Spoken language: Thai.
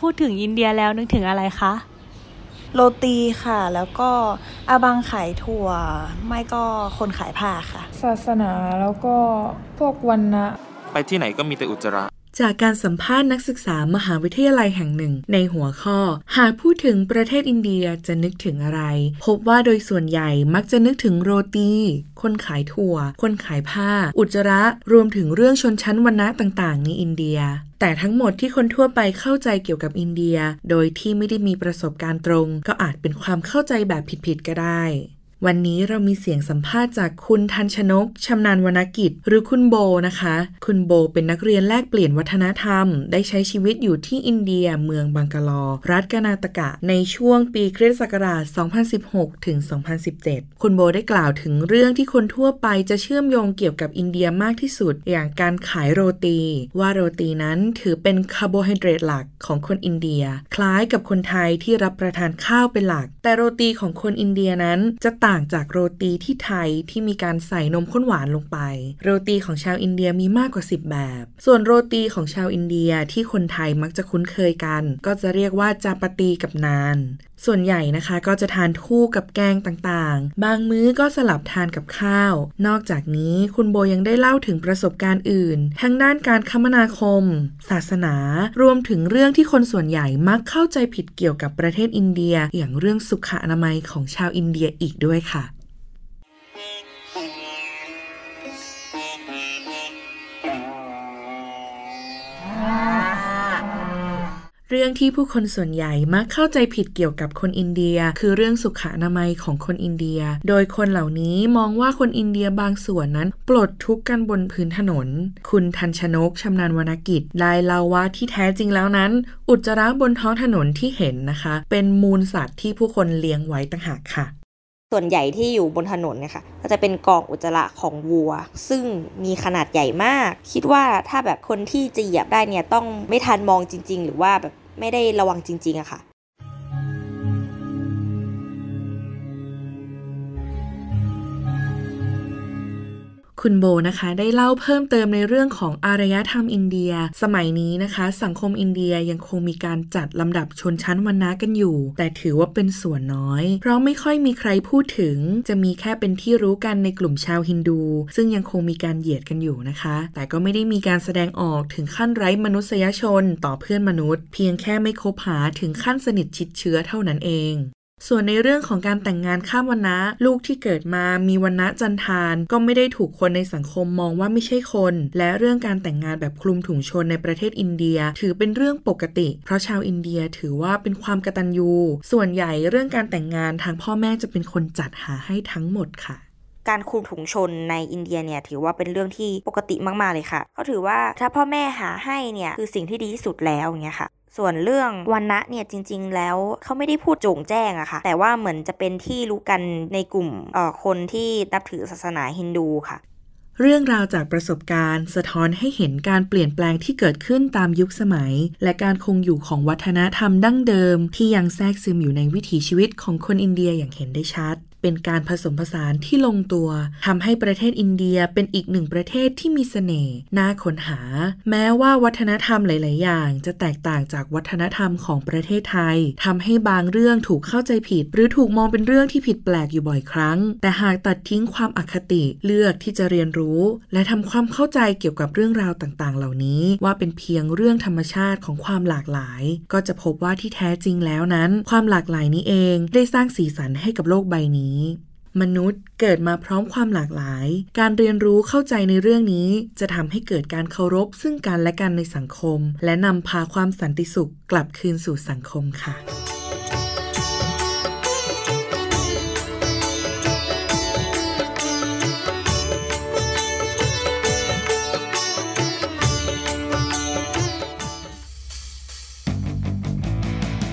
พูดถึงอินเดียแล้วนึกถึงอะไรคะ โรตีค่ะ แล้วก็อาบังขายถั่ว ไม่ก็คนขายผ้าค่ะ ศาสนาแล้วก็พวกวันนะ ไปที่ไหนก็มีแต่อุจจาระ จากการสัมภาษณ์นักศึกษามหาวิทยาลัยแห่งหนึ่ง ในหัวข้อ หากพูดถึงประเทศอินเดียจะนึกถึงอะไร พบว่าโดยส่วนใหญ่มักจะนึกถึงโรตี คนขายถั่ว คนขายผ้า อุจจาระ รวมถึงเรื่องชนชั้นวรรณะต่างๆ ในอินเดียแต่ทั้งหมดที่คนทั่วไปเข้าใจเกี่ยวกับอินเดีย โดยที่ไม่ได้มีประสบการณ์ตรง ก็อาจเป็นความเข้าใจแบบผิดๆก็ได้ วันนี้เรามีเสียงสัมภาษณ์จากคุณทันชนกชำนาญวรรณกิจ หรือคุณโบนะคะ คุณโบเป็นนักเรียนแลกเปลี่ยนวัฒนธรรม ได้ใช้ชีวิตอยู่ที่อินเดียเมืองบังกาลอ รัฐกานาตกะ ในช่วงปีคริสตศักราช 2016 ถึง 2017 คุณโบได้กล่าวถึงเรื่องที่คนทั่วไปจะเชื่อมโยงเกี่ยวกับอินเดียมากที่สุด อย่างการขายโรตี ว่าโรตีนั้นถือเป็นคาร์โบไฮเดรตหลักของคนอินเดีย คล้ายกับคนไทยที่รับประทานข้าวเป็นหลัก แต่โรตีของคนอินเดียนั้นจะต่างจากโรตีที่ไทยที่มีการใส่นมข้นหวานลงไป โรตีของชาวอินเดียมีมากกว่า 10 แบบ ส่วนโรตีของชาวอินเดียที่คนไทยมักจะคุ้นเคยกัน ก็จะเรียกว่าจาปาตีกับนาน ส่วนใหญ่นะคะก็จะทานคู่กับแกงต่างๆ บางมื้อก็สลับทานกับข้าว นอกจากนี้คุณโบยังได้เล่าถึงประสบการณ์อื่น ทั้งด้านการคมนาคม ศาสนา รวมถึงเรื่องที่คนส่วนใหญ่มักเข้าใจผิดเกี่ยวกับประเทศอินเดีย อย่างเรื่องสุขอนามัยของชาวอินเดียอีกด้วยค่ะ เรื่องที่ผู้คนส่วนใหญ่มักเข้าใจผิดเกี่ยวกับคนอินเดีย คือเรื่องสุขอนามัยของคนอินเดีย โดยคนเหล่านี้มองว่าคนอินเดียบางส่วนนั้น ปลดทุกข์กันบนพื้นถนน คุณทันชนกชำนาญวรรณกิจได้เล่าว่าที่แท้จริงแล้วนั้น อุจจาระบนท้องถนนที่เห็นนะคะ เป็นมูลสัตว์ที่ผู้คนเลี้ยงไว้ต่างหากค่ะส่วนใหญ่ที่อยู่บนถนนเนี่ยค่ะก็จะเป็นกองอุจจาระของวัว ซึ่งมีขนาดใหญ่มาก คิดว่าถ้าแบบคนที่จะเหยียบได้เนี่ยต้องไม่ทันมองจริง ๆ หรือว่าแบบ ไม่ได้ระวังจริงๆอะค่ะ คุณโบนะคะ ได้เล่าเพิ่มเติมในเรื่องของอารยธรรมอินเดีย สมัยนี้นะคะ สังคมอินเดียยังคงมีการจัดลำดับชนชั้นวรรณะกันอยู่ แต่ถือว่าเป็นส่วนน้อย เพราะไม่ค่อยมีใครพูดถึง จะมีแค่เป็นที่รู้กันในกลุ่มชาวฮินดู ซึ่งยังคงมีการเหยียดกันอยู่นะคะ แต่ก็ไม่ได้มีการแสดงออกถึงขั้นไร้มนุษยชนต่อเพื่อนมนุษย์ เพียงแค่ไม่คบหาถึงขั้นสนิทชิดเชื้อเท่านั้นเอง ส่วนในเรื่องของการแต่งงานข้ามวรรณะลูกที่เกิดมามีวรรณะจันทาน ก็ไม่ได้ถูกคนในสังคมมองว่าไม่ใช่คน และเรื่องการแต่งงานแบบคลุมถุงชนในประเทศอินเดีย ถือเป็นเรื่องปกติ เพราะชาวอินเดียถือว่าเป็นความกตัญญูส่วนใหญ่เรื่องการแต่งงานทางพ่อแม่จะเป็นคนจัดหาให้ทั้งหมดค่ะการคลุมถุงชนในอินเดียเนี่ยถือว่าเป็นเรื่องที่ปกติมาก ๆ เลยค่ะ เขาถือว่าถ้าพ่อแม่หาให้เนี่ยคือสิ่งที่ดีที่สุดแล้วอย่างเงี้ยค่ะ ส่วนเรื่องวันนะเนี่ยจริง ๆ แล้วเขาไม่ได้พูดโจงแจ้งอะค่ะ แต่ว่าเหมือนจะเป็นที่รู้กันในกลุ่มออคนที่นับถือศาสนาฮินดูค่ะ เรื่องราวจากประสบการณ์ สะท้อนให้เห็นการเปลี่ยนแปลงที่เกิดขึ้นตามยุคสมัย และการคงอยู่ของวัฒนธรรมดั้งเดิม ที่ยังแทรกซึมอยู่ในวิถีชีวิตของคนอินเดียอย่างเห็นได้ชัด เป็นการผสมผสานที่ลงตัวทำให้ประเทศอินเดียเป็นอีกหนึ่งประเทศที่มีเสน่ห์น่าค้นหา แม้ว่าวัฒนธรรมหลาย ๆ อย่าง จะแตกต่างจากวัฒนธรรมของประเทศไทยทำให้บางเรื่องถูกเข้าใจผิด หรือถูกมองเป็นเรื่องที่ผิดแปลกอยู่บ่อยครั้ง แต่หากตัดทิ้งความอคติเลือกที่จะเรียนรู้ และทำความเข้าใจเกี่ยวกับเรื่องราวต่าง ๆ เหล่านี้ ว่าเป็นเพียงเรื่องธรรมชาติของความหลากหลาย ก็จะพบว่าที่แท้จริงแล้วนั้น ความหลากหลายนี้เอง ได้สร้างสีสันให้กับโลกใบนี้มนุษย์เกิดมาพร้อมความหลากหลาย การเรียนรู้เข้าใจในเรื่องนี้ จะทำให้เกิดการเคารพซึ่งกันและกันในสังคม และนำพาความสันติสุขกลับคืนสู่สังคมค่ะ